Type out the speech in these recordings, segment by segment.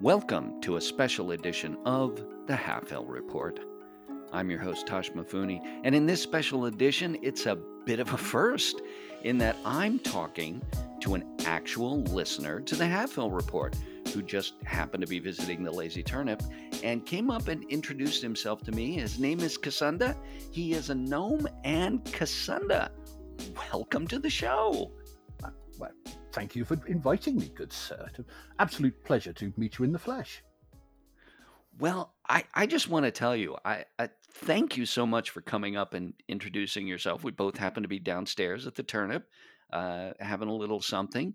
Welcome to a special edition of the Halfhill Report. I'm your host, Toshmifune, and in this special edition, it's a bit of a first in that I'm talking to an actual listener to the Halfhill Report who just happened to be visiting the Lazy Turnip and came up and introduced himself to me. His name is Cassunda. He is a gnome and Cassunda. Welcome to the show. Thank you for inviting me, good sir. It's an absolute pleasure to meet you in the flesh. Well, I, I just want to tell you, I, I thank you so much for coming up and introducing yourself. We both happen to be downstairs at the turnip, uh, having a little something.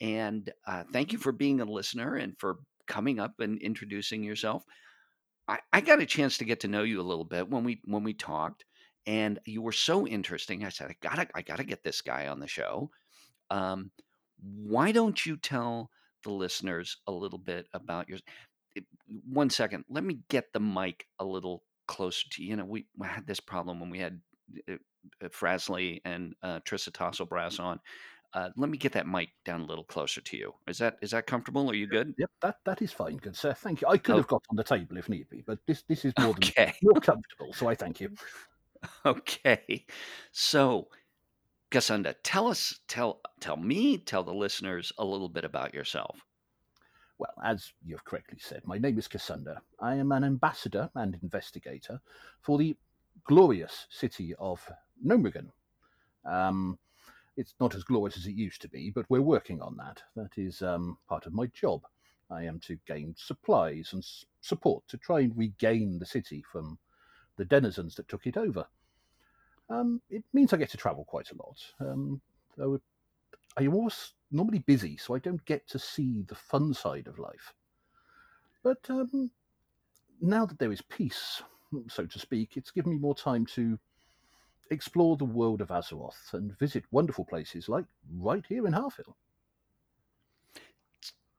And uh, thank you for being a listener and for coming up and introducing yourself. I, I got a chance to get to know you a little bit when we when we talked, and you were so interesting. I said, I gotta I gotta get this guy on the show. Um, why don't you tell the listeners a little bit about your? One second, let me get the mic a little closer to you. You know, we, we had this problem when we had uh, uh, Frasley and uh, Trissa Tasselbrass on. Uh, let me get that mic down a little closer to you. Is that is that comfortable? Are you good? Yep, that, that is fine, good sir. Thank you. I could Oh. have got on the table if need be, but this this is more than Okay. more comfortable, so I thank you. Okay. So, Cassunda, tell us, tell tell me, tell the listeners a little bit about yourself. Well, as you've correctly said, my name is Cassunda. I am an ambassador and investigator for the glorious city of Gnomeregan. Um, it's not as glorious as it used to be, but we're working on that. That is um, part of my job. I am to gain supplies and support to try and regain the city from the denizens that took it over. Um, it means I get to travel quite a lot. Um, I am always normally busy, so I don't get to see the fun side of life. But um, now that there is peace, so to speak, it's given me more time to explore the world of Azeroth and visit wonderful places like right here in Halfhill.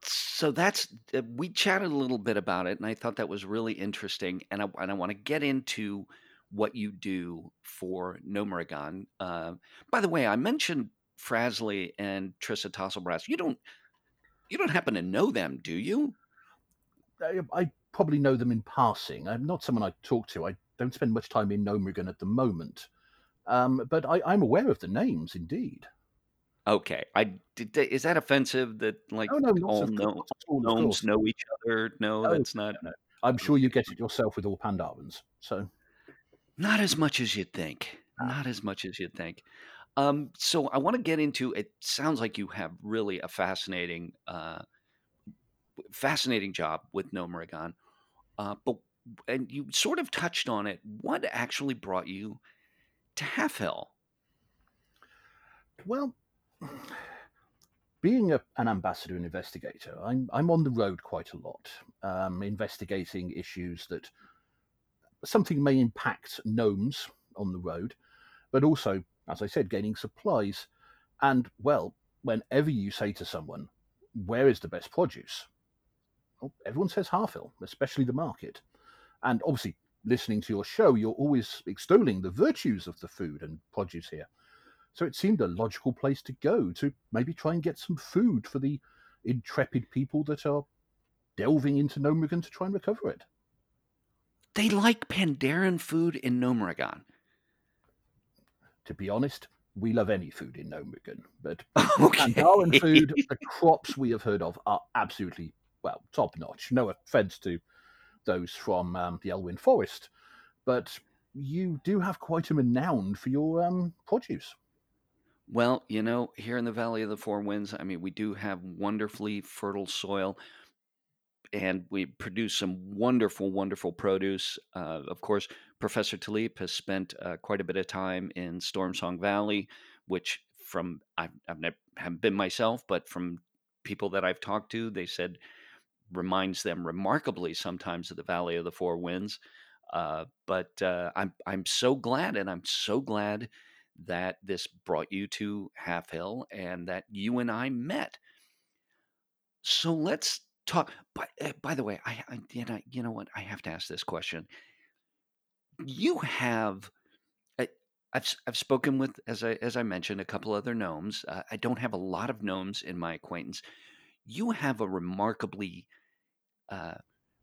So that's uh, we chatted a little bit about it, and I thought that was really interesting. And I and I want to get into what you do for Gnomeregan. Uh, by the way, I mentioned Frasley and Trissa Tasselbrass. You don't you don't happen to know them, do you? I, I probably know them in passing. I'm not someone I talk to. I don't spend much time in Gnomeregan at the moment. Um, but I, I'm aware of the names, indeed. Okay, I did, is that offensive that like no, not all of know, course, not at all, gnomes know each other? No, No, that's not I'm sure you get it yourself with all Pandarens. So, not as much as you'd think. Ah. Not as much as you'd think. Um, so I want to get into. It sounds like you have really a fascinating, uh, fascinating job with Gnomeregan. Uh, but and you sort of touched on it. What actually brought you to Halfhill? well, being a, an ambassador and investigator, I'm, I'm on the road quite a lot, um, investigating issues that something may impact gnomes on the road, but also, as I said, gaining supplies. And, well, whenever you say to someone, where is the best produce? Well, everyone says Halfhill, especially the market. And obviously, listening to your show, you're always extolling the virtues of the food and produce here. So it seemed a logical place to go to maybe try and get some food for the intrepid people that are delving into Gnomeregan to try and recover it. They like Pandaren food in Gnomeregan. To be honest, we love any food in Gnomeregan, but Okay. Pandaren food, the crops we have heard of are absolutely, well, top notch. No offense to those from um, the Elwynn Forest, but you do have quite a renown for your um, produce. Well, you know, here in the Valley of the Four Winds, I mean, we do have wonderfully fertile soil and we produce some wonderful, wonderful produce. Uh, of course, Professor Taliep has spent uh, quite a bit of time in Stormsong Valley, which from I've, I've never haven't been myself, but from people that I've talked to, they said reminds them remarkably sometimes of the Valley of the Four Winds. Uh, but uh, I'm I'm so glad, and I'm so glad that this brought you to Halfhill and that you and I met. So let's talk. By, uh, by the way, I, I you know you know what I have to ask this question. You have. I- I've s- I've spoken with as I as I mentioned a couple other gnomes. Uh, I don't have a lot of gnomes in my acquaintance. You have a remarkably uh,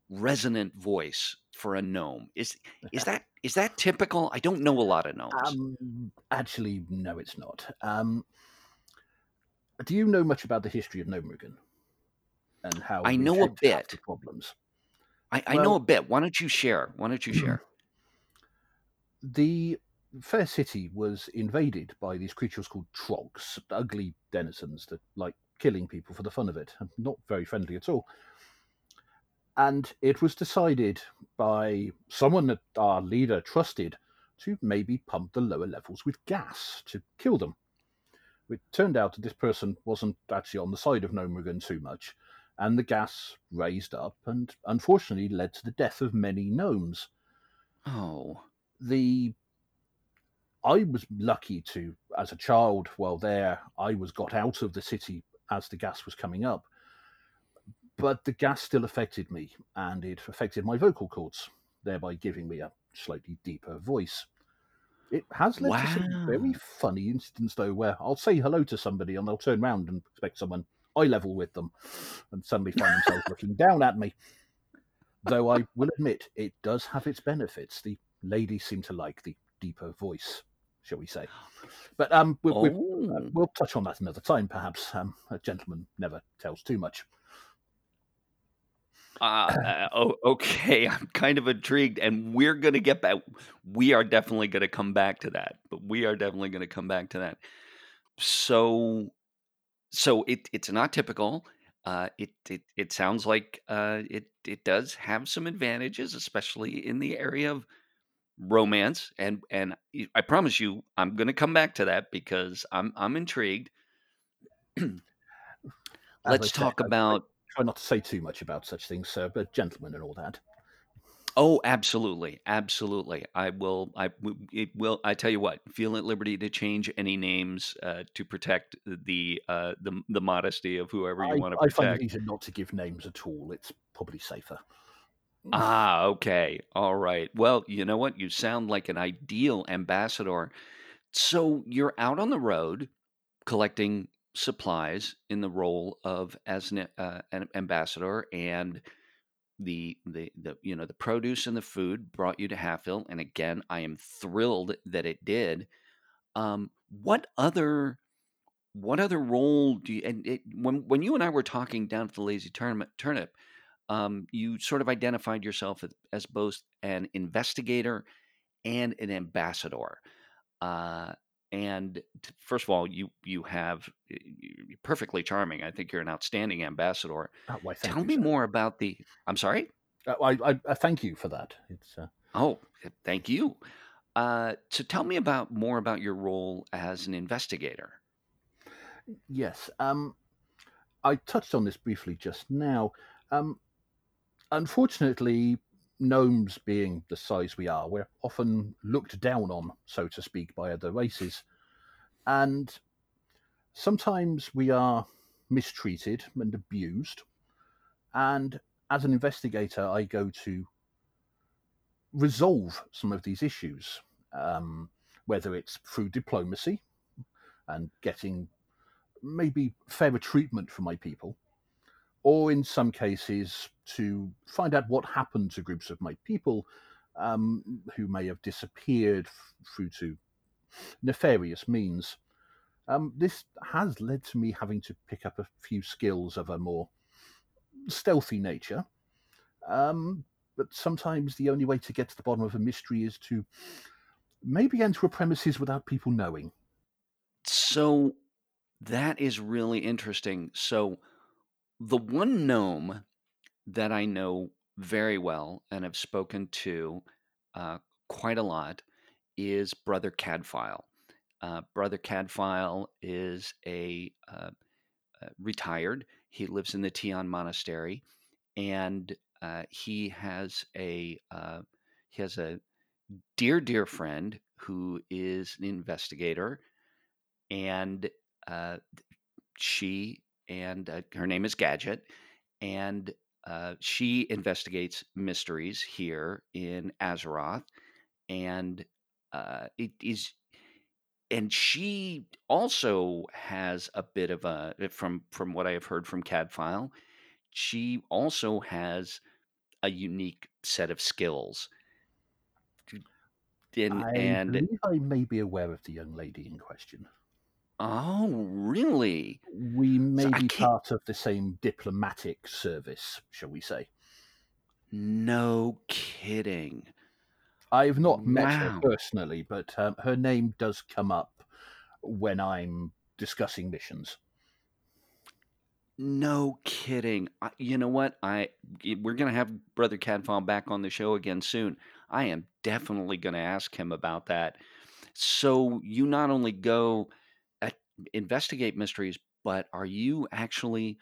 resonant voice for a gnome. Is is that is that typical? I don't know a lot of gnomes. Um, actually, no, it's not. Um, do you know much about the history of Gnomeregan and how I know a came to have bit. problems? I, I know a bit. Why don't you share? Why don't you share? the fair city was invaded by these creatures called trogs, ugly denizens that like killing people for the fun of it, and not very friendly at all. And it was decided by someone that our leader trusted to maybe pump the lower levels with gas to kill them. It turned out that this person wasn't actually on the side of Gnomeregan too much, and the gas raised up and unfortunately led to the death of many gnomes. Oh, The I was lucky to, as a child, while there, I was got out of the city as the gas was coming up. But the gas still affected me, and it affected my vocal cords, thereby giving me a slightly deeper voice. It has led to some very funny incidents, though, where I'll say hello to somebody and they'll turn round and expect someone eye level with them, and suddenly find themselves looking down at me. Though I will admit, it does have its benefits. The ladies seem to like the deeper voice, shall we say? But um, we, we, uh, Oh, we'll touch on that another time, perhaps. Um, a gentleman never tells too much. uh, uh, oh, okay. I'm kind of intrigued, and we're gonna get back. We are definitely gonna come back to that, but we are definitely gonna come back to that. So, so it it's not typical. Uh, it it it sounds like uh, it it does have some advantages, especially in the area of romance. And and I promise you, I'm gonna come back to that because I'm I'm intrigued. Let's talk I, I about try not to say too much about such things, sir, but gentlemen and all that. Oh, absolutely, absolutely. I will. I w- it will. I tell you what. Feel at liberty to change any names uh, to protect the uh, the the modesty of whoever you I, want to protect. I find it easier not to give names at all. It's probably safer. Ah, okay, all right. Well, you know what? You sound like an ideal ambassador. So you're out on the road collecting supplies in the role of as an, uh, an ambassador, and the the the you know the produce and the food brought you to Halfhill, and again, I am thrilled that it did. Um, what other what other role do you and it, when when you and I were talking down at the Lazy Turnip, Turnip, um, you sort of identified yourself as, as both an investigator and an ambassador. Uh, and t- first of all, you you have you're perfectly charming. I think you're an outstanding ambassador. Uh, why, Tell you, me sir. more about the. I'm sorry. Uh, I, I, I thank you for that. It's uh, Oh, thank you. Uh, so tell me about more about your role as an investigator. yes. Um, I touched on this briefly just now. Um, unfortunately, gnomes being the size we are, we're often looked down on, so to speak, by other races, and sometimes we are mistreated and abused. And as an investigator, I go to resolve some of these issues, um, whether it's through diplomacy and getting maybe fairer treatment for my people, or in some cases to find out what happened to groups of my people um, who may have disappeared f- through to nefarious means. Um, this has led to me having to pick up a few skills of a more stealthy nature. Um, but sometimes the only way to get to the bottom of a mystery is to maybe enter a premises without people knowing. So that is really interesting. So the one gnome that I know very well and have spoken to uh, quite a lot is Brother Cadfael. Uh, Brother Cadfael is a uh, uh, retired. He lives in the Tian Monastery, and uh, he has a uh, he has a dear dear friend who is an investigator, and she and uh, her name is Gadget, and uh, she investigates mysteries here in Azeroth, and uh, it is and she also has a bit of a from from what I have heard from Cadfael, she also has a unique set of skills. And I and believe I may be aware of the young lady in question. Oh, really? We may I be part of the same diplomatic service, shall we say. No kidding. I've not met her personally, but um, her name does come up when I'm discussing missions. No kidding. I, you know what? I we're gonna have Brother Cadfael back on the show again soon. I am definitely gonna ask him about that. So you not only go investigate mysteries, but are you actually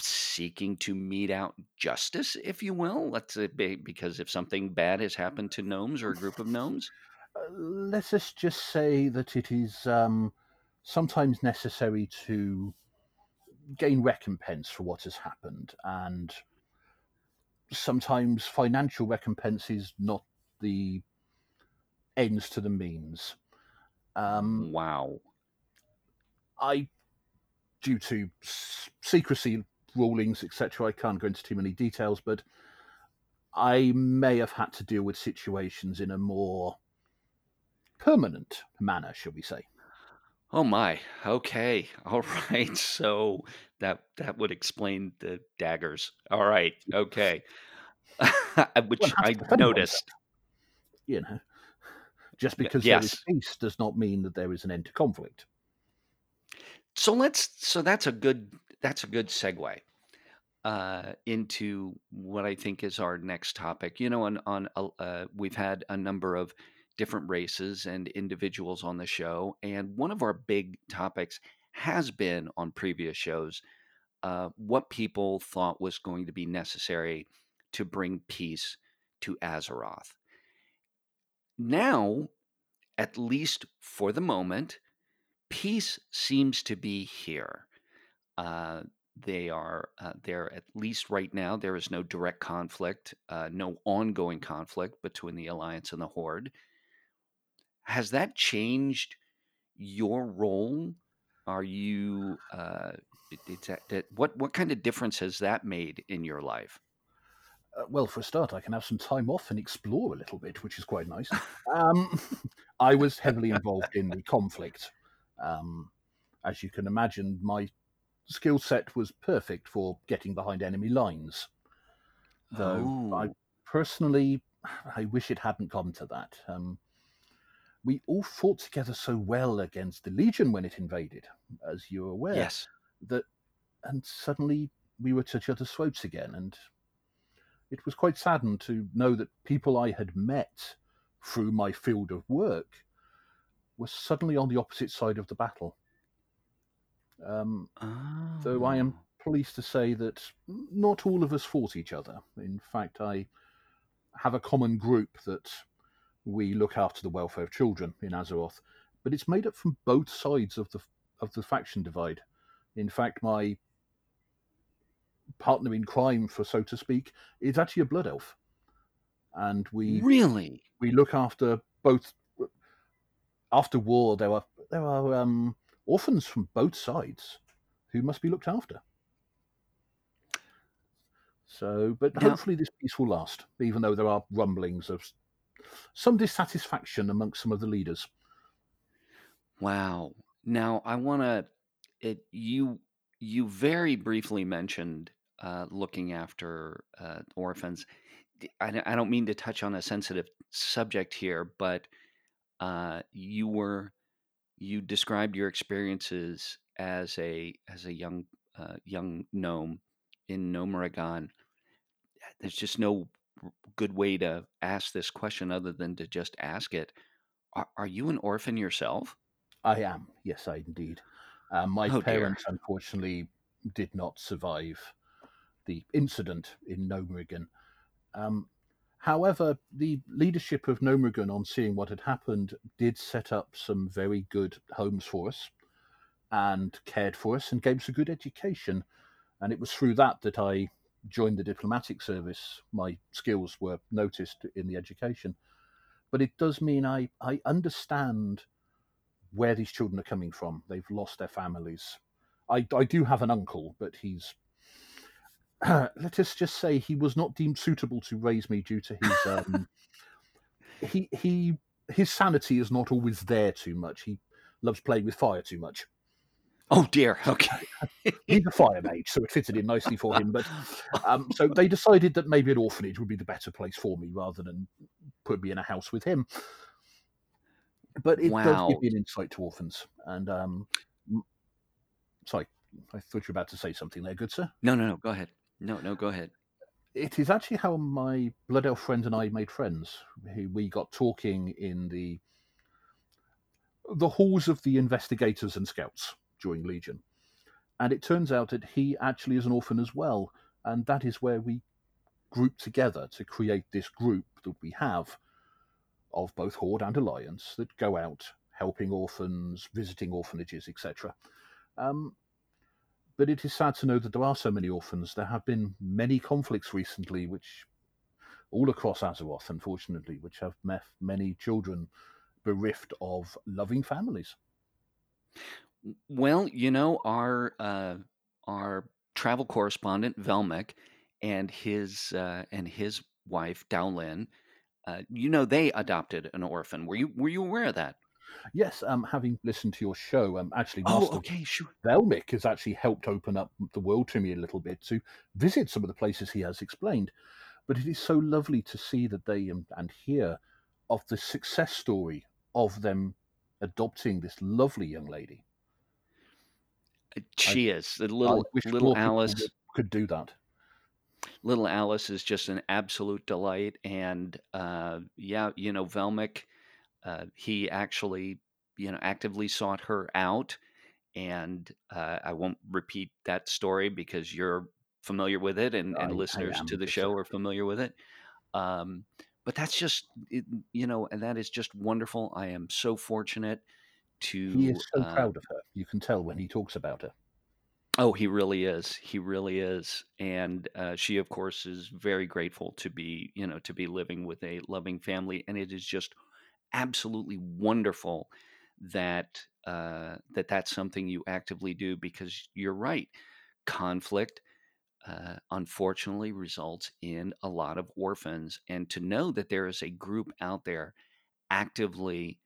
seeking to mete out justice, if you will? Let's say be- because if something bad has happened to gnomes or a group of gnomes. Uh, let us just say that it is um, sometimes necessary to gain recompense for what has happened, and sometimes financial recompense is not the ends to the means. Um, Wow. I, due to secrecy rulings, etc., I can't go into too many details, but I may have had to deal with situations in a more permanent manner, shall we say. Oh my. Okay. All right. So that that would explain the daggers. All right. Okay. Which has I to defend oneself, noticed. you know. Just because there is peace does not mean that there is an end to conflict. So let's so that's a good that's a good segue uh into what I think is our next topic. You know, on on uh we've had a number of different races and individuals on the show, and one of our big topics has been on previous shows uh, what people thought was going to be necessary to bring peace to Azeroth. Now, at least for the moment, peace seems to be here. Uh, they are uh, there at least right now. There is no direct conflict, uh, no ongoing conflict between the Alliance and the Horde. Has that changed your role? Are you uh, it- what what kind of difference has that made in your life? Uh, well, for a start, I can have some time off and explore a little bit, which is quite nice. Um, I was heavily involved in the conflict. Um, as you can imagine, my skill set was perfect for getting behind enemy lines. Though I Oh, personally, I wish it hadn't come to that. Um, we all fought together so well against the Legion when it invaded, as you're aware, yes. that and suddenly we were at each other's throats again, and it was quite saddened to know that people I had met through my field of work were suddenly on the opposite side of the battle. Um, though I am Oh, pleased to say that not all of us fought each other. In fact, I have a common group that we look after the welfare of children in Azeroth, but it's made up from both sides of the of the faction divide. In fact, my partner in crime, for so to speak, is actually a blood elf, and we really? we look after both. After war, there are there are um, orphans from both sides who must be looked after. So, but Now, hopefully this peace will last, even though there are rumblings of some dissatisfaction amongst some of the leaders. wow. Now I want to. It you you very briefly mentioned uh, looking after uh, orphans. I, I don't mean to touch on a sensitive subject here, but uh, you were you described your experiences as a as a young uh, young gnome in Gnomeregan. There's just no good way to ask this question other than to just ask it. Are, are you an orphan yourself? I am, yes, I indeed. Uh, my Oh dear. parents, unfortunately, did not survive the incident in Gnomeregan. Um, however, the leadership of Gnomeregan, on seeing what had happened, did set up some very good homes for us and cared for us and gave us a good education. And it was through that that I joined the diplomatic service. My skills were noticed in the education. But it does mean I, I understand where these children are coming from. They've lost their families. I, I do have an uncle, but he's let us just say he was not deemed suitable to raise me due to his um, he he his sanity is not always there too much. He loves playing with fire too much. Oh dear. Okay. He's a fire mage, so it fitted in nicely for him. But um, so they decided that maybe an orphanage would be the better place for me rather than put me in a house with him. But it does Wow. give me an insight to orphans. And um, sorry, I thought you were about to say something there, good sir. No, no, no. Go ahead. No, no. Go ahead. It is actually how my blood elf friend and I made friends. We got talking in the the halls of the investigators and scouts during Legion, and it turns out that he actually is an orphan as well, and that is where we grouped together to create this group that we have of both Horde and Alliance that go out helping orphans, visiting orphanages, etc. Um, but it is sad to know that there are so many orphans. There have been many conflicts recently, which all across Azeroth, unfortunately, which have left many children bereft of loving families. Well, you know, our uh, our travel correspondent Velmek and his uh, and his wife Dowlin, uh, you know, they adopted an orphan. Were you were you aware of that? Yes, um, having listened to your show, um, actually, Oh, okay, sure. Velmic has actually helped open up the world to me a little bit to visit some of the places he has explained. But it is so lovely to see that they um, and hear of the success story of them adopting this lovely young lady. She is the I little wish little Alice. could do that. Little Alice is just an absolute delight, and uh, yeah, you know, Velmic, uh, he actually, you know, actively sought her out, and uh, I won't repeat that story because you're familiar with it, and, and I listeners am to the show sir. are familiar with it. Um, but that's just, it, you know, and that is just wonderful. I am so fortunate to. He is so Uh, proud of her. You can tell when he talks about her. Oh, he really is. He really is. And uh, she, of course, is very grateful to be, you know, to be living with a loving family. And it is just absolutely wonderful that uh, that that's something you actively do because you're right. Conflict, uh, unfortunately, results in a lot of orphans, and to know that there is a group out there actively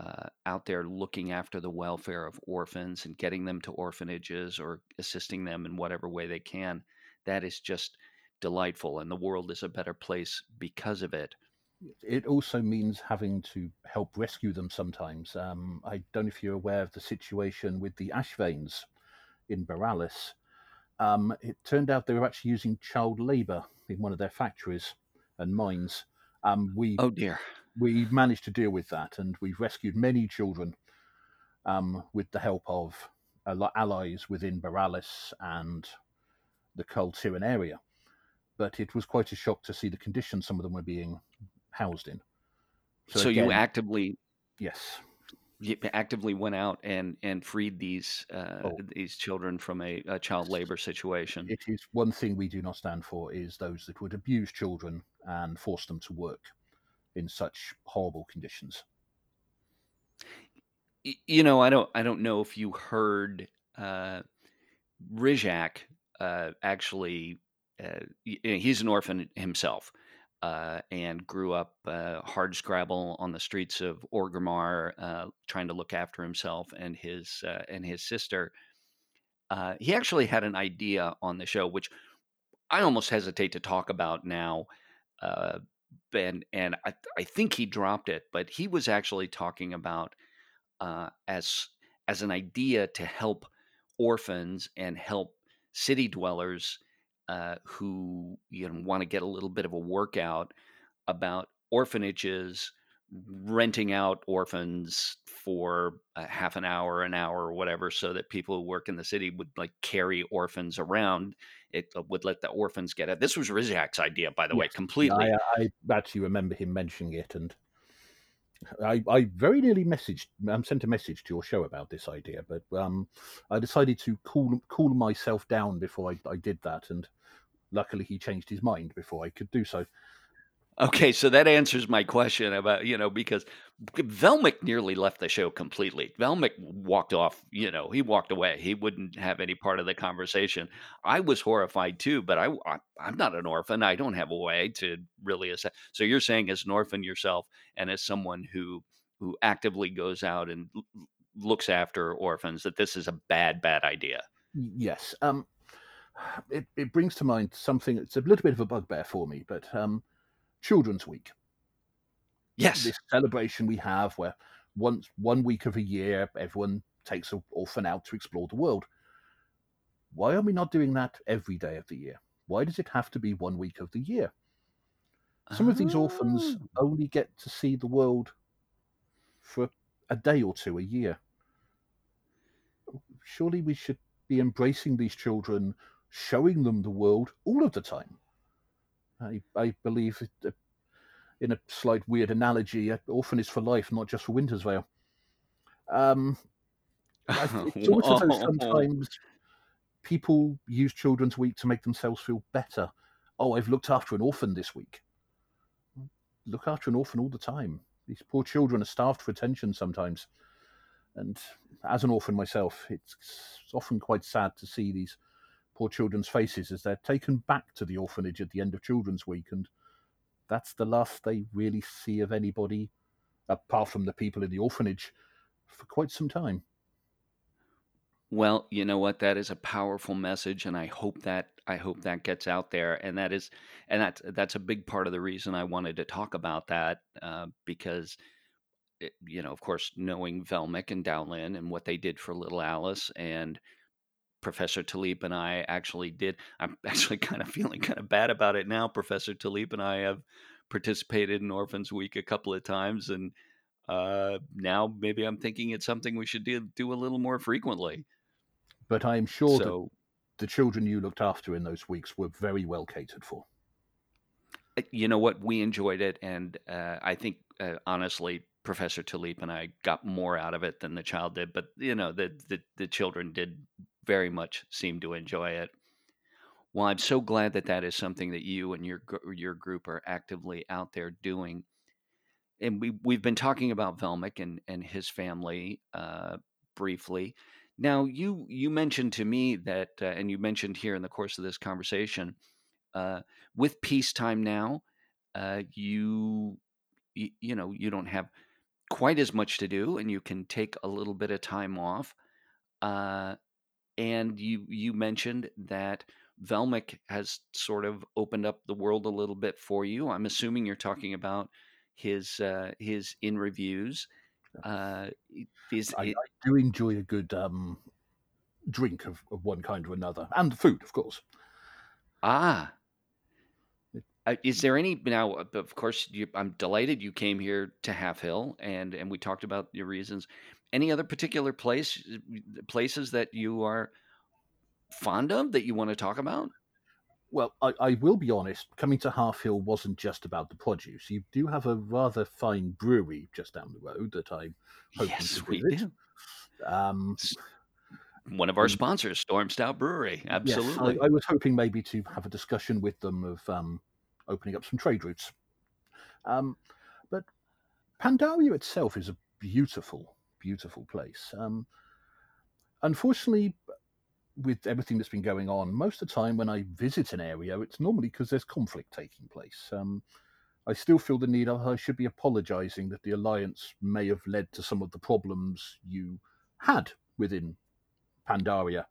uh, out there looking after the welfare of orphans and getting them to orphanages or assisting them in whatever way they can. That is just delightful, and the world is a better place because of it. It also means having to help rescue them sometimes. Um, I don't know if you're aware of the situation with the Ashvanes in Boralus. Um, it turned out they were actually using child labour in one of their factories and mines. Um, we Oh dear. we managed to deal with that, and we've rescued many children um, with the help of allies within Boralus and the Tyrian area. But it was quite a shock to see the conditions some of them were being housed in. So, So you actively Yes, you actively went out and and freed these uh, Oh. these children from a, a child labor situation. it is one thing we do not stand for is those that would abuse children and force them to work in such horrible conditions. You know, I don't I don't know if you heard uh, Rizak uh, actually. Uh, he's an orphan himself, uh, and grew up uh, hard scrabble on the streets of Orgrimmar, uh, trying to look after himself and his uh, and his sister. Uh, he actually had an idea on the show, which I almost hesitate to talk about now. Uh, and and I, I think he dropped it, but he was actually talking about as as an idea to help orphans and help city dwellers uh, who you know want to get a little bit of a workout about orphanages renting out orphans for a half an hour an hour or whatever so that people who work in the city would like carry orphans around it uh, would let the orphans get it this was rizak's idea by the way Yes. completely I, I actually remember him mentioning it, and I, I very nearly messaged, um, sent a message to your show about this idea, but um, I decided to cool cool myself down before I, I did that, and luckily he changed his mind before I could do so. Okay, so that answers my question about, you know, because Velmic nearly left the show completely. Velmic walked off, you know, he walked away. He wouldn't have any part of the conversation. I was horrified too, but I, I I'm not an orphan. I don't have a way to really assess. So you're saying as an orphan yourself and as someone who who actively goes out and looks after orphans that this is a bad bad idea. Yes. Um, it, it brings to mind something. It's a little bit of a bugbear for me, but um, Children's Week. Yes. This celebration we have where once one week of a year everyone takes an orphan out to explore the world. Why are we not doing that every day of the year? Why does it have to be one week of the year? Some of these orphans Oh. only get to see the world for a day or two a year. Surely we should be embracing these children, showing them the world all of the time. I, I believe, that, uh, in a slight weird analogy, an orphan is for life, not just for Winter's Veil. Um, it's though sometimes people use Children's Week to make themselves feel better. Oh, I've looked after an orphan this week. Look after an orphan all the time. These poor children are starved for attention sometimes. And as an orphan myself, it's often quite sad to see these poor children's faces as they're taken back to the orphanage at the end of Children's Week. And that's the last they really see of anybody, apart from the people in the orphanage, for quite some time. Well, you know what? That is a powerful message, and I hope that I hope that gets out there. And that is, and that's that's a big part of the reason I wanted to talk about that uh, because, it, you know, of course, knowing Velmic and Dowlin and what they did for Little Alice, and Professor Taliep and I actually did. I'm actually kind of feeling kind of bad about it now. Professor Taliep and I have participated in Orphans Week a couple of times, and uh, now maybe I'm thinking it's something we should do do a little more frequently. But I am sure that So. the children you looked after in those weeks were very well catered for. Uh, You know what? We enjoyed it, and uh, I think uh, honestly, Professor Taliep and I got more out of it than the child did. But you know, the the, the children did very much seem to enjoy it. Well, I'm so glad that that is something that you and your your group are actively out there doing. And we we've been talking about Velmic and and his family uh, briefly. Now, you you mentioned to me that, uh, and you mentioned here in the course of this conversation, uh, with peacetime now, uh, you you know you don't have quite as much to do, and you can take a little bit of time off. Uh, and you you mentioned that Velmic has sort of opened up the world a little bit for you. I'm assuming you're talking about his uh, his in reviews. Uh, is I, I do enjoy a good um, drink of, of one kind or another, and food, of course. ah? Uh, is there any now? uh, Of course, you, I'm delighted you came here to Halfhill, and and we talked about your reasons. Any other particular place places that you are fond of that you want to talk about? Well, I, I will be honest, coming to Halfhill wasn't just about the produce. You do have a rather fine brewery just down the road that I'm hoping Yes, to we visit. do. Um, One of our sponsors, Stormstout Brewery. yes, I, Absolutely. I was hoping maybe to have a discussion with them of um, opening up some trade routes. Um, but Pandaria itself is a beautiful, beautiful place. Um, unfortunately, with everything that's been going on, most of the time when I visit an area, it's normally because there's conflict taking place. Um, I still feel the need I should be apologising that the alliance may have led to some of the problems you had within Pandaria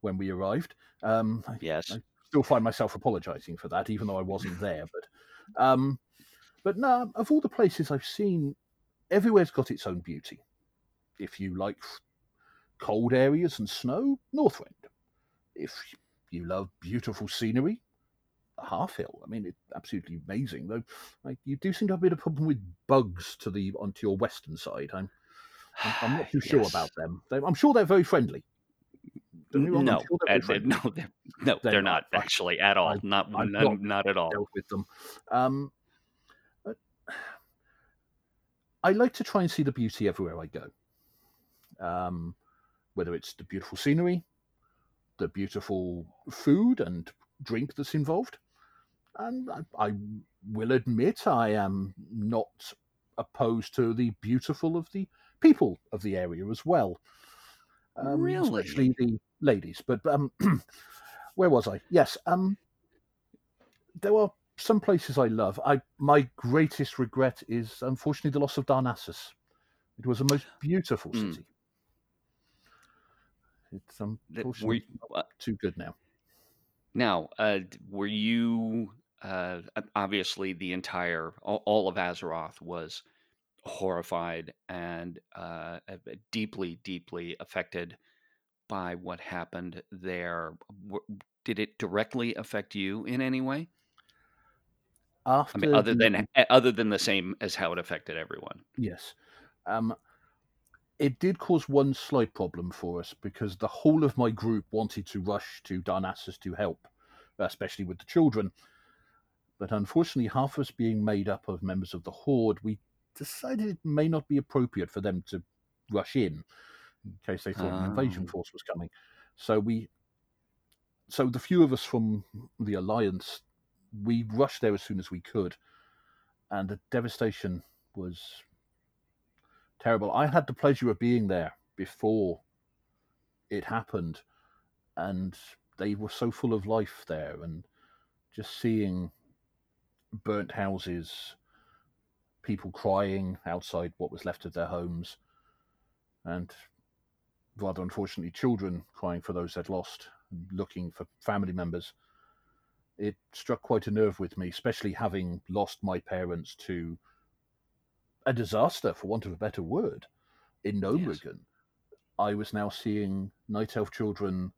when we arrived. Um, Yes. I still find myself apologising for that, even though I wasn't there. But, um, but no, of all the places I've seen, everywhere's got its own beauty. If you like cold areas and snow, Northrend. If you love beautiful scenery, Halfhill. I mean, it's absolutely amazing. Though, like, you do seem to have a bit of problem with bugs to the onto your western side. I'm I'm, I'm not too sure yes. about them. They, I'm sure they're very friendly. Don't get me wrong, I'm No, uh, they- no, they're, no, They're they're not. actually at all. I, Not, I've not, not not at all. with them. Um, I like to try and see the beauty everywhere I go. Um, whether it's the beautiful scenery, the beautiful food and drink that's involved, and I, I will admit I am not opposed to the beautiful of the people of the area as well. Um, Really? especially the ladies. But um, where was I? Yes, um, there are some places I love. I my greatest regret is unfortunately the loss of Darnassus. It was a most beautiful Mm. city. It's That- were not too good now. Now, uh, were you uh, obviously the entire all, all of Azeroth was horrified and uh, deeply, deeply affected by what happened there. Did it directly affect you in any way? I After mean, other the than other than the same as how it affected everyone. Yes. Um, it did cause one slight problem for us because the whole of my group wanted to rush to Darnassus to help, especially with the children. But unfortunately, half of us being made up of members of the Horde, we decided it may not be appropriate for them to rush in in case they thought an invasion Oh. force was coming. So we, so the few of us from the Alliance, we rushed there as soon as we could, and the devastation was terrible. I had the pleasure of being there before it happened, and they were so full of life there, and just seeing burnt houses, people crying outside what was left of their homes, and rather unfortunately, children crying for those they'd lost, looking for family members. It struck quite a nerve with me, especially having lost my parents to a disaster, for want of a better word, in Yes. I was now seeing night elf children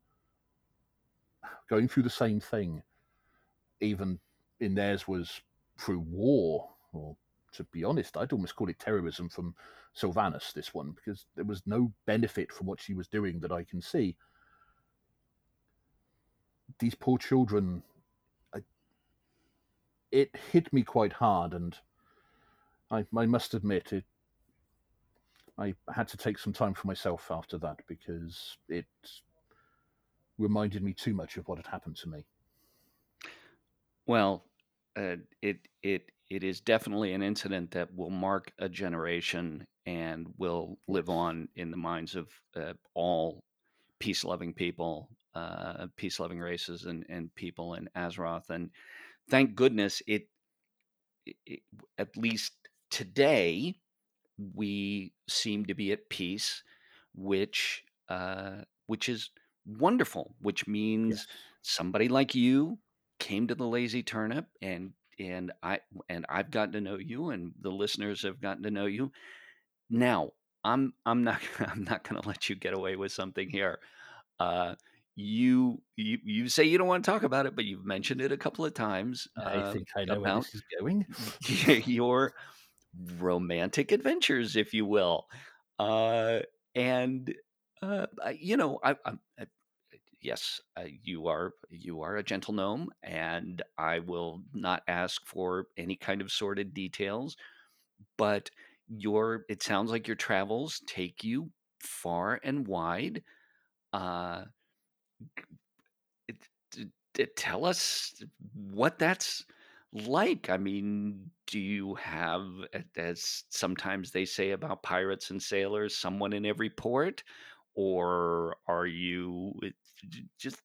going through the same thing. Even in theirs was through war, or to be honest, I'd almost call it terrorism from Sylvanas, this one, because there was no benefit from what she was doing that I can see. These poor children, I, it hit me quite hard, and I, I must admit it. I had to take some time for myself after that because it reminded me too much of what had happened to me. Well, uh, it it it is definitely an incident that will mark a generation and will live on in the minds of uh, all peace-loving people, uh, peace-loving races, and and people in Azeroth. And thank goodness it, it, it at least today we seem to be at peace, which uh, which is wonderful. Which means Yes. somebody like you came to the lazy turnip and and i and i've gotten to know you and the listeners have gotten to know you now i'm i'm not i'm not going to let you get away with something here uh you you you say you don't want to talk about it but you've mentioned it a couple of times I uh, think I know where this is going. your romantic adventures, if you will. Uh, and uh, you know, I, I, I yes, uh, you are you are a gentle gnome, and I will not ask for any kind of sordid details. But your it sounds like your travels take you far and wide. Uh, it, t- t- tell us what that's like. I mean, do you have, as sometimes they say about pirates and sailors, someone in every port, or are you it- just?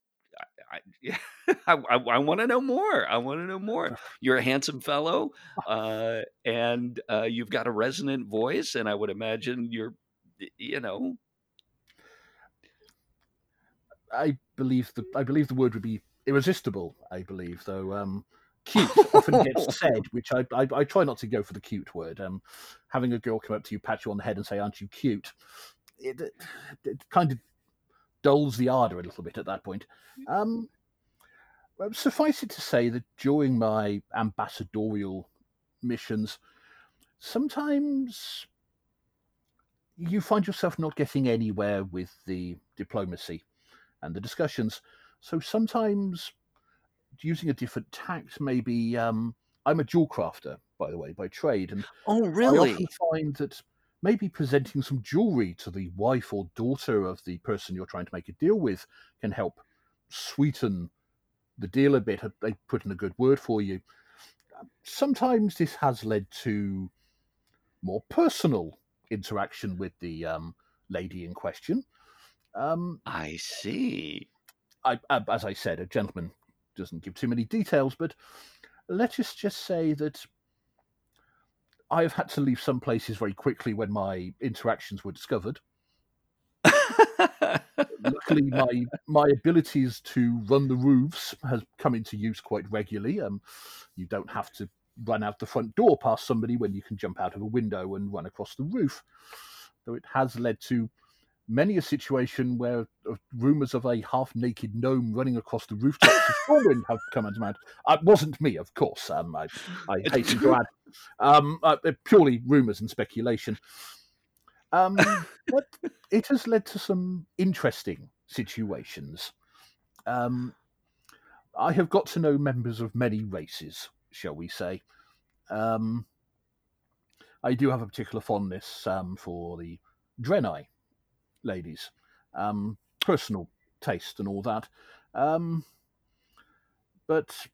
I, I, I, I want to know more. I want to know more. You're a handsome fellow, uh, and uh, you've got a resonant voice, and I would imagine you're, you know, I believe the I believe the word would be irresistible. I believe, though. Um, cute often gets said, which I, I I try not to go for the cute word. Um, having a girl come up to you, pat you on the head, and say, "Aren't you cute?" It, it, it kind of dulls the ardor a little bit at that point. Um, well, suffice it to say that during my ambassadorial missions, sometimes you find yourself not getting anywhere with the diplomacy and the discussions. So sometimes using a different tact, maybe um, I'm a jewel crafter, by the way, by trade, and oh really? I often find that maybe presenting some jewelry to the wife or daughter of the person you're trying to make a deal with can help sweeten the deal a bit. They put in a good word for you. Sometimes this has led to more personal interaction with the um, lady in question. Um, I see. I, I, as I said, a gentleman doesn't give too many details, but let's just, just say that I've had to leave some places very quickly when my interactions were discovered. Luckily, my my abilities to run the roofs has come into use quite regularly. Um, you don't have to run out the front door past somebody when you can jump out of a window and run across the roof. Though it has led to many a situation where uh, rumours of a half-naked gnome running across the rooftops of Stormwind have come into mind. Uh, it wasn't me, of course. Um, I, I hasten to add, um, uh, purely rumours and speculation. Um, but it has led to some interesting situations. Um, I have got to know members of many races, shall we say. Um, I do have a particular fondness um, for the Draenei ladies, um, personal taste and all that. Um, but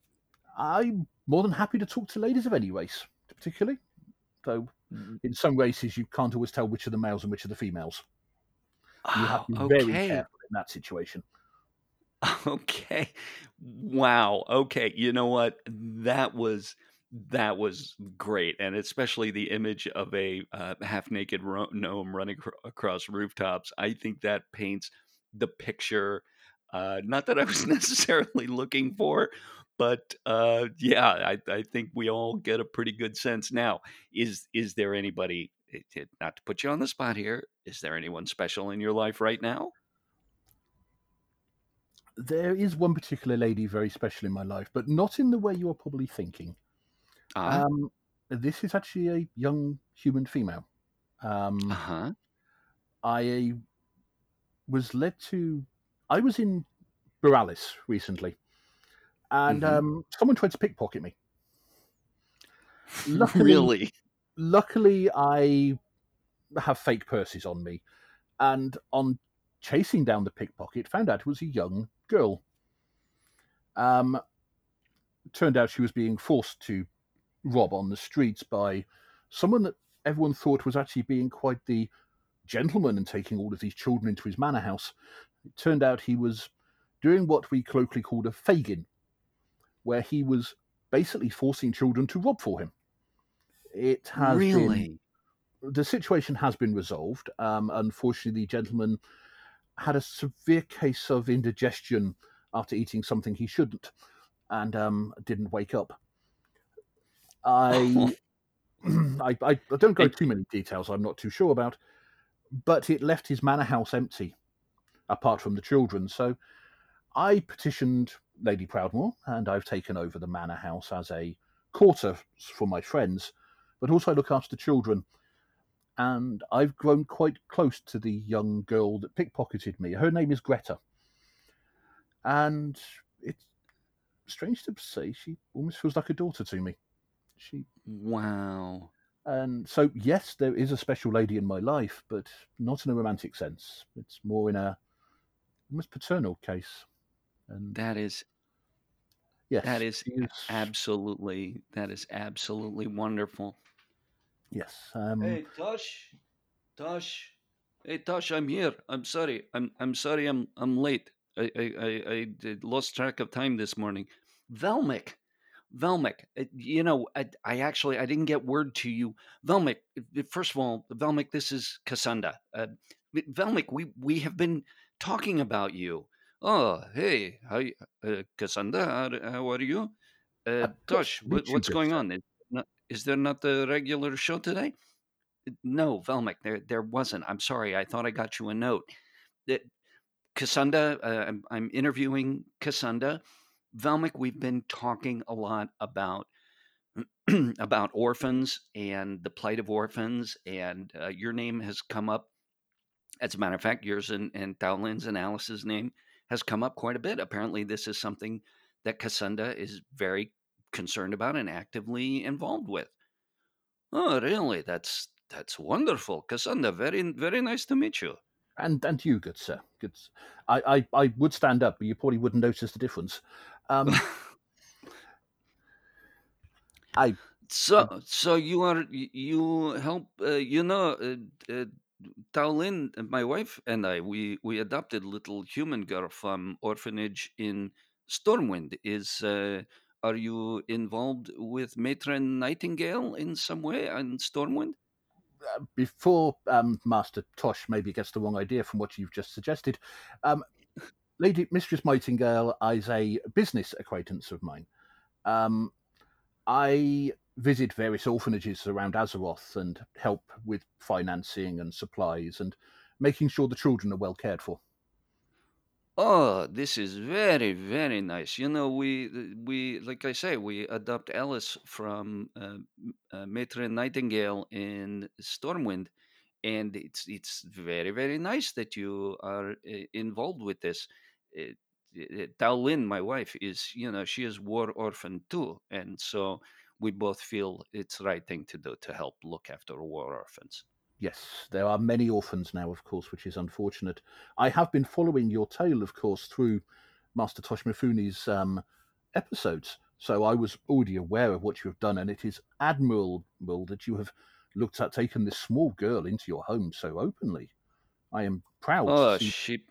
I'm more than happy to talk to ladies of any race, particularly. Though Mm. in some races you can't always tell which are the males and which are the females. You have to be Oh, very careful in that situation. Okay. Wow. Okay. You know what? That was that was great, and especially the image of a uh, half-naked ro- gnome running cr- across rooftops. I think that paints the picture. Uh, not that I was necessarily looking for, but uh, yeah, I, I think we all get a pretty good sense now. Is is there anybody? it- it- Not to put you on the spot here. Is there anyone special in your life right now? There is one particular lady very special in my life, but not in the way you are probably thinking. Ah, Um, this is actually a young human female. Um, uh huh. I was led to. I was in Boralus recently, and Mhm. um, someone tried to pickpocket me. Luckily, really? luckily, I have fake purses on me, and on chasing down the pickpocket, found out it was a young girl. Um, turned out she was being forced to rob on the streets by someone that everyone thought was actually being quite the gentleman and taking all of these children into his manor house. It turned out he was doing what we colloquially called a Fagin, where he was basically forcing children to rob for him. It has been Really? the situation has been resolved. Um, unfortunately, the gentleman had a severe case of indigestion after eating something he shouldn't, and um, didn't wake up. Oh, I, I, I don't go too many details. I'm not too sure about, but it left his manor house empty, apart from the children. So I petitioned Lady Proudmoore, and I've taken over the manor house as a quarter for my friends, but also I look after the children. And I've grown quite close to the young girl that pickpocketed me. Her name is Greta, and it's strange to say she almost feels like a daughter to me. She wow. and so yes, there is a special lady in my life, but not in a romantic sense. It's more in a almost paternal case. And That is that yes, is she is absolutely that is absolutely wonderful. yes. Um, Hey, Tosh, Tosh, hey, Tosh, I'm here. I'm sorry. I'm I'm sorry. I'm I'm late. I I I, I lost track of time this morning. Velmic, Velmic. uh, You know, I, I actually I didn't get word to you. Velmic. uh, First of all, Velmic, this is Cassunda. Uh, Velmic, we we have been talking about you. Oh, hey, how uh, Cassunda? How, how are you? Uh, uh, Tosh, what, what's going on? Is, not, is there not the regular show today? No, Velmic, there there wasn't. I'm sorry. I thought I got you a note. That Cassunda, uh, I'm, I'm interviewing Cassunda. Velmic, we've been talking a lot about about orphans and the plight of orphans, and uh, your name has come up. As a matter of fact, yours and, and and Alice's name has come up quite a bit. Apparently, this is something that Cassunda is very concerned about and actively involved with. Oh, really? That's that's wonderful, Cassunda. Very very nice to meet you. And and you, good sir. Good. I, I I would stand up, but you probably wouldn't notice the difference. Um, I So, so you are you help uh, you know uh, uh, Tao Lin, uh, my wife and I we we adopted little human girl from orphanage in Stormwind. Is uh, are you involved with Matron Nightingale in some way on Stormwind? before um, Master Tosh maybe gets the wrong idea from what you've just suggested, um, Lady Mistress Mightingale is a business acquaintance of mine. Um, I visit various orphanages around Azeroth and help with financing and supplies and making sure the children are well cared for. Oh, this is very, very nice. You know, we we like I say, we adopt Alice from uh, uh, Matron Nightingale in Stormwind, and it's it's very, very nice that you are uh, involved with this. It, it, Tao Lin, my wife, is you know she is war orphan too, and so we both feel it's the right thing to do to help look after war orphans. Yes, there are many orphans now, of course, which is unfortunate. I have been following your tale, of course, through Master Toshmifune's um, episodes, so I was already aware of what you have done, and it is admirable that you have looked at taking this small girl into your home so openly. I am proud Oh, she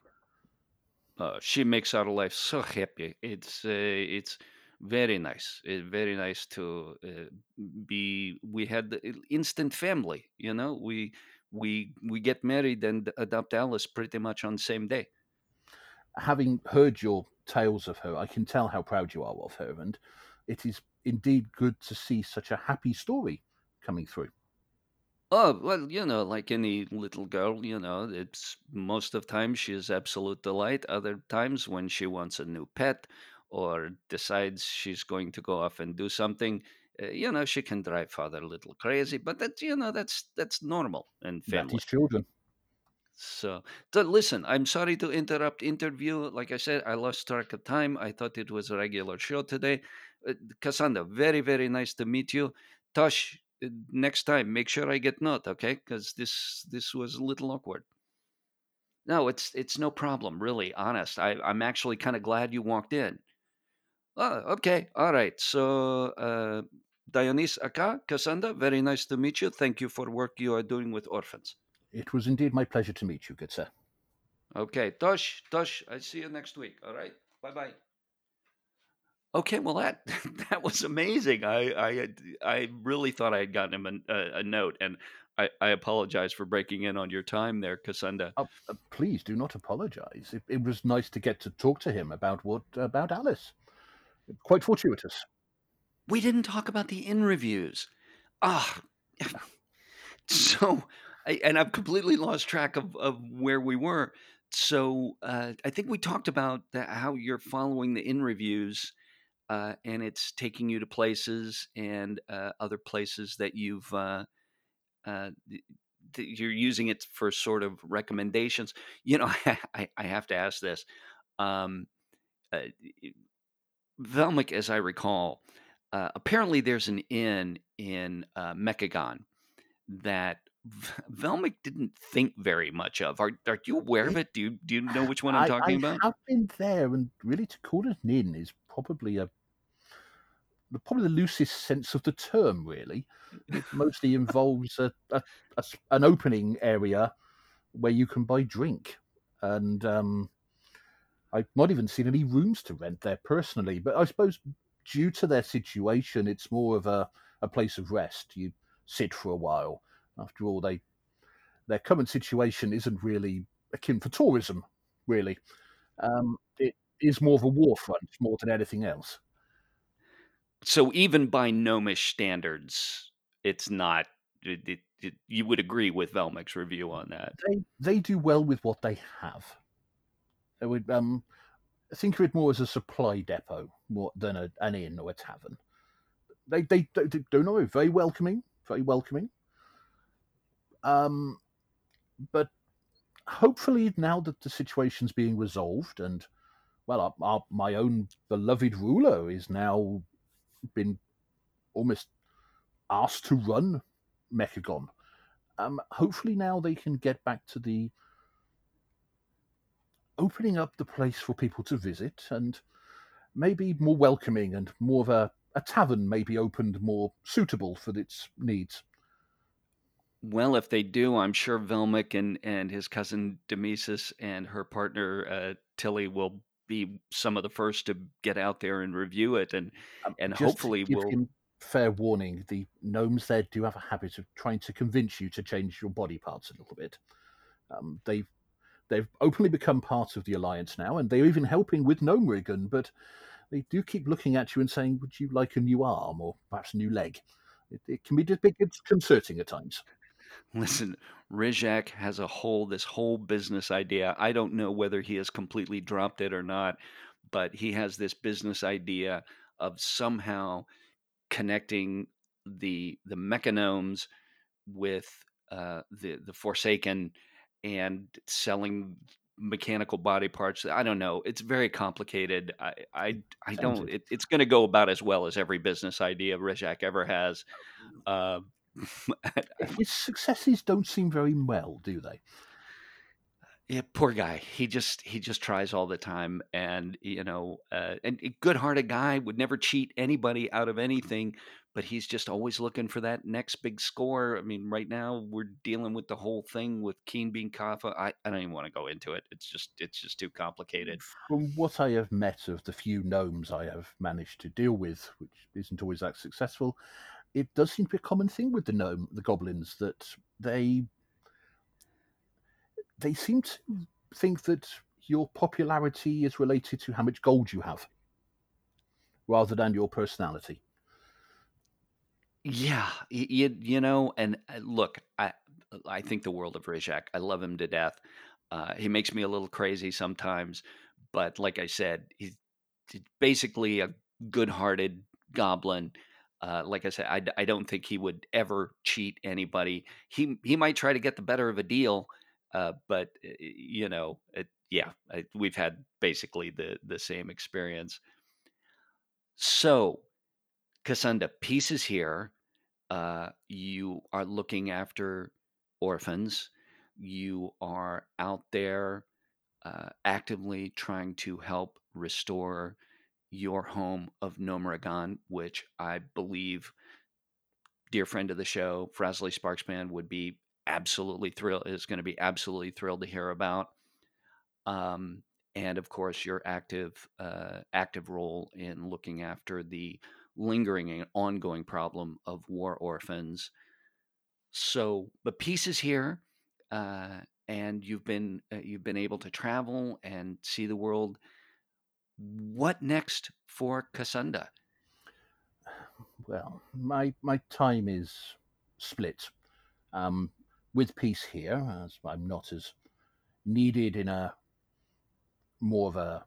uh, she makes our life so happy. It's uh, it's very nice. It's very nice to uh, be. We had the instant family. You know, we we we get married and adopt Alice pretty much on same day. Having heard your tales of her, I can tell how proud you are of her, and it is indeed good to see such a happy story coming through. Oh well, you know, like any little girl, you know, it's most of times she is absolute delight. Other times when she wants a new pet or decides she's going to go off and do something, uh, you know, she can drive father a little crazy. But that, you know, that's that's normal in That family. is children. So, so listen, I'm sorry to interrupt interview. Like I said, I lost track of time. I thought it was a regular show today. Uh, Cassunda, very, very nice to meet you. Tosh, next time, make sure I get note, okay? Because this this was a little awkward. No, it's it's no problem, really. Honest, I, I'm actually kind of glad you walked in. Oh, okay, all right. So, uh, Dionys Aka, Cassunda, very nice to meet you. Thank you for work you are doing with orphans. It was indeed my pleasure to meet you, good sir. Okay, Tosh, Tosh, I see you next week. All right, bye bye. Okay, well that that was amazing. I I I really thought I had gotten him a, a, a note, and I, I apologize for breaking in on your time there, Cassunda. Oh, uh, please do not apologise. It, it was nice to get to talk to him about what about Alice. Quite fortuitous. We didn't talk about the in reviews. Ah, so I, and I've completely lost track of, of where we were. So uh, I think we talked about the, how you're following the in reviews, uh, and it's taking you to places and uh, other places that you've uh, uh, th- th- you're using it for sort of recommendations. You know, I, I have to ask this. Um, uh, Velmic, as I recall, uh, apparently there's an inn in Mechagon that Velmic didn't think very much of. Are are you aware of It? Do you do you know which one I'm I, talking I about? have been there, and really to call it an inn is probably a the- probably the loosest sense of the term. Really, it mostly involves a, a- a an opening area where you can buy drink, and um, I've not even seen any rooms to rent there personally. But I suppose due to their situation, it's more of a, a place of rest. You sit for a while. After all, they their current situation isn't really akin for tourism, really. Um, it is more of a war front more than anything else. So even by gnomish standards, it's not. It, it, it- you would agree with Velmic's review on that. They they do well with what they have. They would um, think of it more as a supply depot more than a, an inn or a tavern. They they, they, they don't know very welcoming, very welcoming. Um, but hopefully now that the situation's being resolved and well, our, our, my own beloved ruler is now been almost asked to run Mechagon. Um, hopefully now they can get back to the opening up the place for people to visit and maybe more welcoming and more of a, a tavern maybe opened more suitable for its needs. Well, if they do, I'm sure Velmic and and his cousin Demesis and her partner uh, Tilly will be some of the first to get out there and review it, and Um, and hopefully him fair warning, the gnomes there do have a habit of trying to convince you to change your body parts a little bit. Um, they've they've openly become part of the alliance now, and they're even helping with Gnomeregan, but they do keep looking at you and saying, "Would you like a new arm or perhaps a new leg?" It, it can be a bit disconcerting at times. listen. Rizak has a whole this whole business idea. I don't know whether he has completely dropped it or not, but he has this business idea of somehow connecting the the mechagnomes with uh, the the Forsaken and selling mechanical body parts. I don't know. It's very complicated. I I, I don't. it. It, it's going to go about as well as every business idea Rizak ever has. Uh, His successes don't seem very well, do they? yeah, poor guy. He just he just tries all the time, and you know, uh, and a good-hearted guy would never cheat anybody out of anything. But he's just always looking for that next big score. I mean, right now we're dealing with the whole thing with Keen Bean Kaffa. I, I don't even want to go into it. It's just it's just too complicated. From what I have met of the few gnomes I have managed to deal with, which isn't always that successful, it does seem to be a common thing with the gnome, the goblins, that they they seem to think that your popularity is related to how much gold you have, rather than your personality. Yeah, you, you know, and uh, look, I I think the world of Rizak. I love him to death. Uh, he makes me a little crazy sometimes, but like I said, he's basically a good-hearted goblin. Uh, like I said, I, I, don't think he would ever cheat anybody. He he might try to get the better of a deal, uh, but uh, you know, it, yeah, I, we've had basically the the same experience. So, Cassunda, pieces here uh, you are looking after orphans. You are out there uh, actively trying to help restore your home of Gnomeregan, which I believe, dear friend of the show, Frasley Sparksman, would be absolutely thrilled, is going to be absolutely thrilled to hear about. Um, and of course, your active uh, active role in looking after the lingering and ongoing problem of war orphans. So the piece is here, uh, and you've been uh, you've been able to travel and see the world. What next for Cassunda? Well, my my time is split. Um, with peace here, as I'm not as needed in a more of a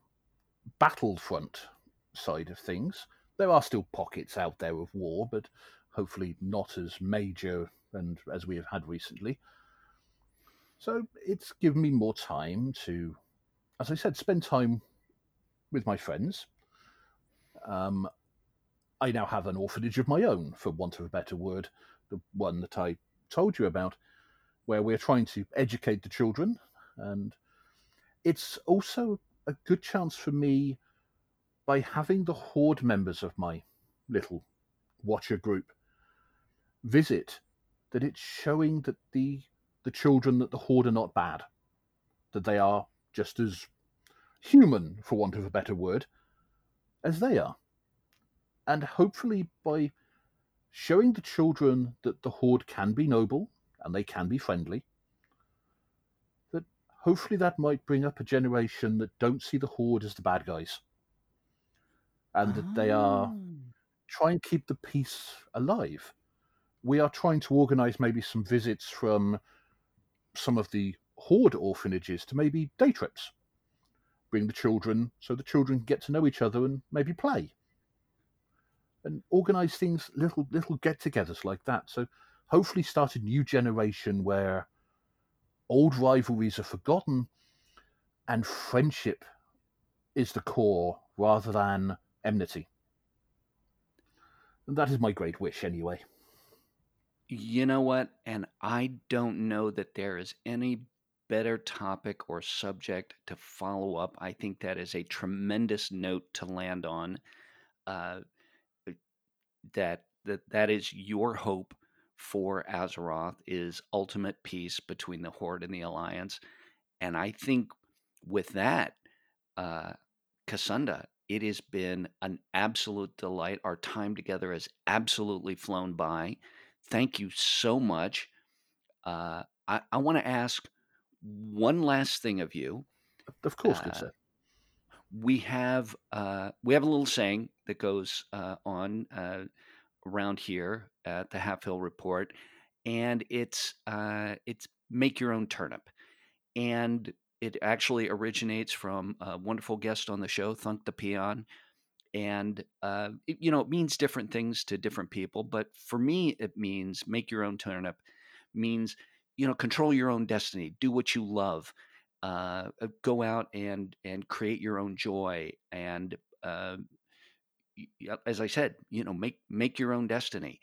battlefront side of things. There are still pockets out there of war, but hopefully not as major and as we have had recently. So it's given me more time to, as I said, spend time with my friends. Um, I now have an orphanage of my own, for want of a better word, the one that I told you about, where we're trying to educate the children. And it's also a good chance for me by having the horde members of my little watcher group visit that it's showing that the the children that the horde are not bad that they are just as human for want of a better word as they are and hopefully by showing the children that the horde can be noble and they can be friendly that hopefully that might bring up a generation that don't see the horde as the bad guys and that they are Oh. try and keep the peace alive. We are trying to organise maybe some visits from some of the horde orphanages to maybe day trips. Bring the children so the children can get to know each other and maybe play. And organise things, little little get-togethers like that. So hopefully start a new generation where old rivalries are forgotten and friendship is the core rather than enmity. And that is my great wish anyway. You know what? And I don't know that there is any better topic or subject to follow up. I think that is a tremendous note to land on. Uh, that that that is your hope for Azeroth is ultimate peace between the Horde and the Alliance, and I think with that, uh, Cassunda, it has been an absolute delight. Our time together has absolutely flown by. Thank you so much. Uh, I, I want to ask one last thing of you. Of course, good uh, sir. We have uh, we have a little saying that goes uh, on uh, around here at the Halfhill Report, and it's it's make your own turnip, and it actually originates from a wonderful guest on the show, Thunk the Peon. And, uh, it, you know, it means different things to different people. But for me, it means make your own turnip, means, you know, control your own destiny, do what you love, uh, uh go out and, and create your own joy. And, uh, as I said, you know, make, make your own destiny.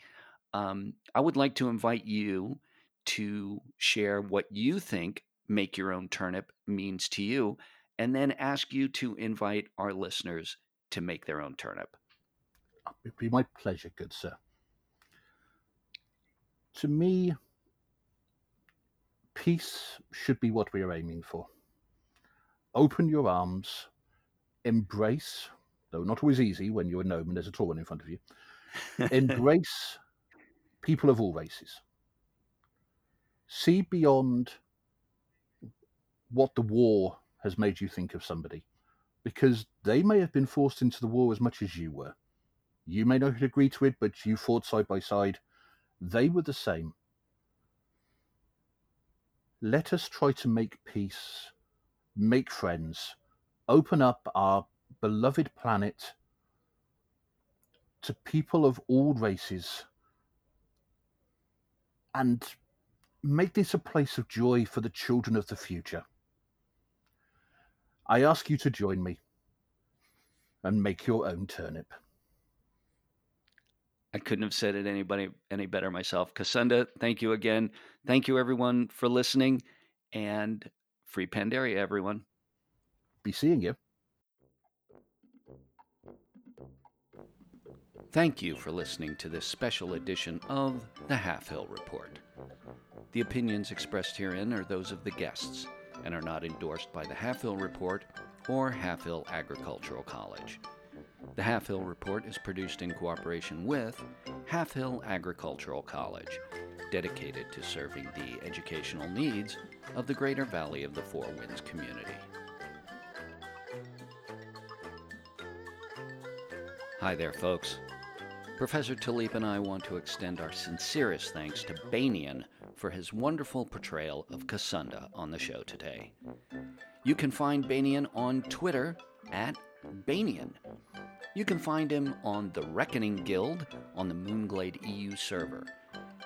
Um, I would like to invite you to share what you think make your own turnip means to you, and then ask you to invite our listeners to make their own turnip. It'd be my pleasure, good sir. To me, peace should be what we are aiming for. Open your arms, embrace, though not always easy when you're a gnome and there's a tall one in front of you, embrace people of all races. See beyond what the war has made you think of somebody because they may have been forced into the war as much as you were. You may not agree to it, but you fought side by side. They were the same. Let us try to make peace, make friends, open up our beloved planet to people of all races, and make this a place of joy for the children of the future. I ask you to join me and make your own turnip. I couldn't have said it anybody any better myself. Cassunda, thank you again. Thank you everyone for listening and free Pandaria everyone. Be seeing you. Thank you for listening to this special edition of the Halfhill Report. The opinions expressed herein are those of the guests and are not endorsed by the Halfhill Report or Halfhill Agricultural College. The Halfhill Report is produced in cooperation with Halfhill Agricultural College, dedicated to serving the educational needs of the Greater Valley of the Four Winds community. Hi there, folks. Professor Taliep and I want to extend our sincerest thanks to Bayneeon for his wonderful portrayal of Cassunda on the show today. You can find Bayneeon on Twitter at Bayneeon. You can find him on the Wreckoning Guild on the Moonglade EU server.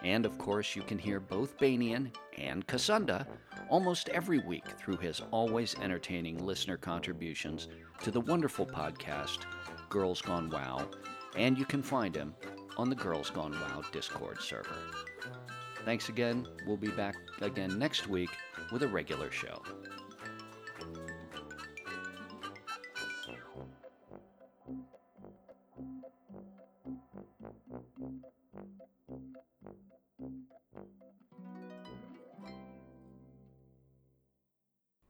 And of course, you can hear both Bayneeon and Cassunda almost every week through his always entertaining listener contributions to the wonderful podcast Girls Gone WoW, and you can find him on the Girls Gone WoW Discord server. Thanks again. We'll be back again next week with a regular show.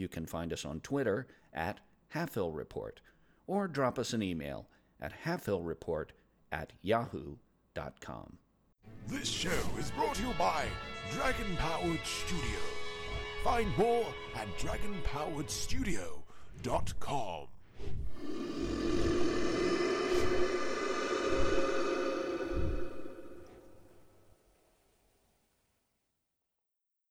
you can find us on Twitter at Halfhill Report or drop us an email at halfhillreport at yahoo.com this show is brought to you by Dragon Powered Studio. Find more at dragonpoweredstudio.com.